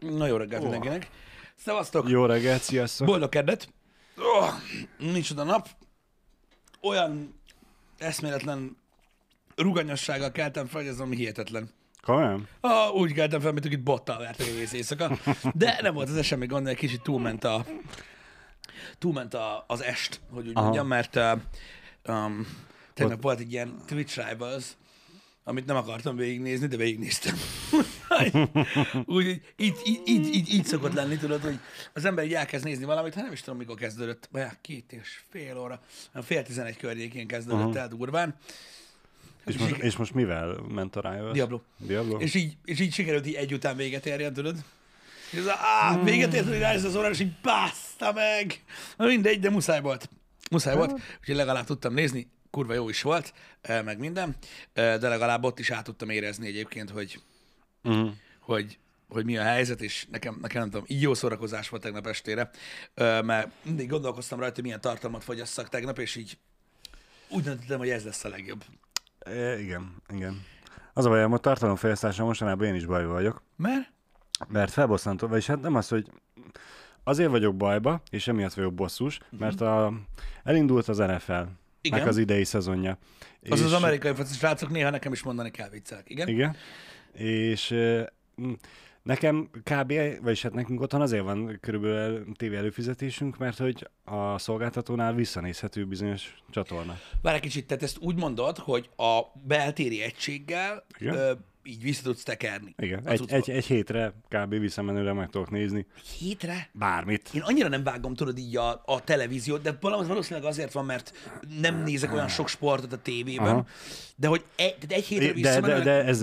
Na jó reggelt mindenkinek. Szevasztok! Jó reggelt, sziasztok! Boldog keddet! Oh, nincs oda nap. Olyan eszméletlen ruganyossággal keltem fel, hogy ez ami hihetetlen. Komolyan? Ah, úgy keltem fel, mint itt bottal vertek egész éjszaka. De nem volt ez semmi gond, egy kicsit túlment a túlment a, az est, hogy úgy Aha. mondjam, mert um, tegnap volt egy ilyen Twitch Rivals, amit nem akartam végignézni, de végignéztem. úgy, így, így, így, így, szokott lenni, tudod, hogy az ember így elkezd nézni valamit, hát nem is tudom, mikor kezdődött, vagy hát két és fél óra, olyan fél tizenegy környékén kezdődött Aha. el durván. És most, és most mivel ment a Rivals? Diablo. Diablo? És így, és így sikerült így egy után véget érjen, tudod? És ez a, á, véget ért, hogy rájössz az órára, és így meg. Na mindegy, de muszáj volt. Muszáj volt, úgyhogy legalább tudtam nézni, kurva jó is volt, eh, meg minden, eh, de legalább ott is át tudtam érezni egyébként, hogy, Uh-huh. hogy, hogy mi a helyzet, és nekem, nekem nem tudom, így jó szórakozás volt tegnap estére, eh, mert mindig gondolkoztam rajta, hogy milyen tartalmat fogyasszak tegnap, és így úgy döntöttem, hogy ez lesz a legjobb. E, igen, igen. Az a baj, a tartalomfejlesztéssel mostanában én is bajba vagyok, Mert? mert felbosszantó, vagyis hát nem az, hogy azért vagyok bajba, és emiatt vagyok bosszus, mert a, elindult az NFL, Mhm. Igen. az idei szezonja. Az és, az amerikai foci srácok néha nekem is mondani kell viccelek, igen? Igen. És ö, m, nekem kb. vagyis hát nekünk otthon azért van körülbelül tévé előfizetésünk, mert hogy a szolgáltatónál visszanézhető bizonyos csatorna. Várj egy kicsit, tehát ezt úgy mondod, hogy a beltéri egységgel Igen. ö, így vissza tudsz tekerni. Igen, egy, egy, egy hétre kb. visszamenőre meg tudok nézni hétre? bármit. Én annyira nem vágom, tudod, így a, a televíziót, de valami valószínűleg azért van, mert nem nézek olyan sok sportot a tévében, Aha. de hogy egy, egy hétre De, de, visszamenőleg... de ez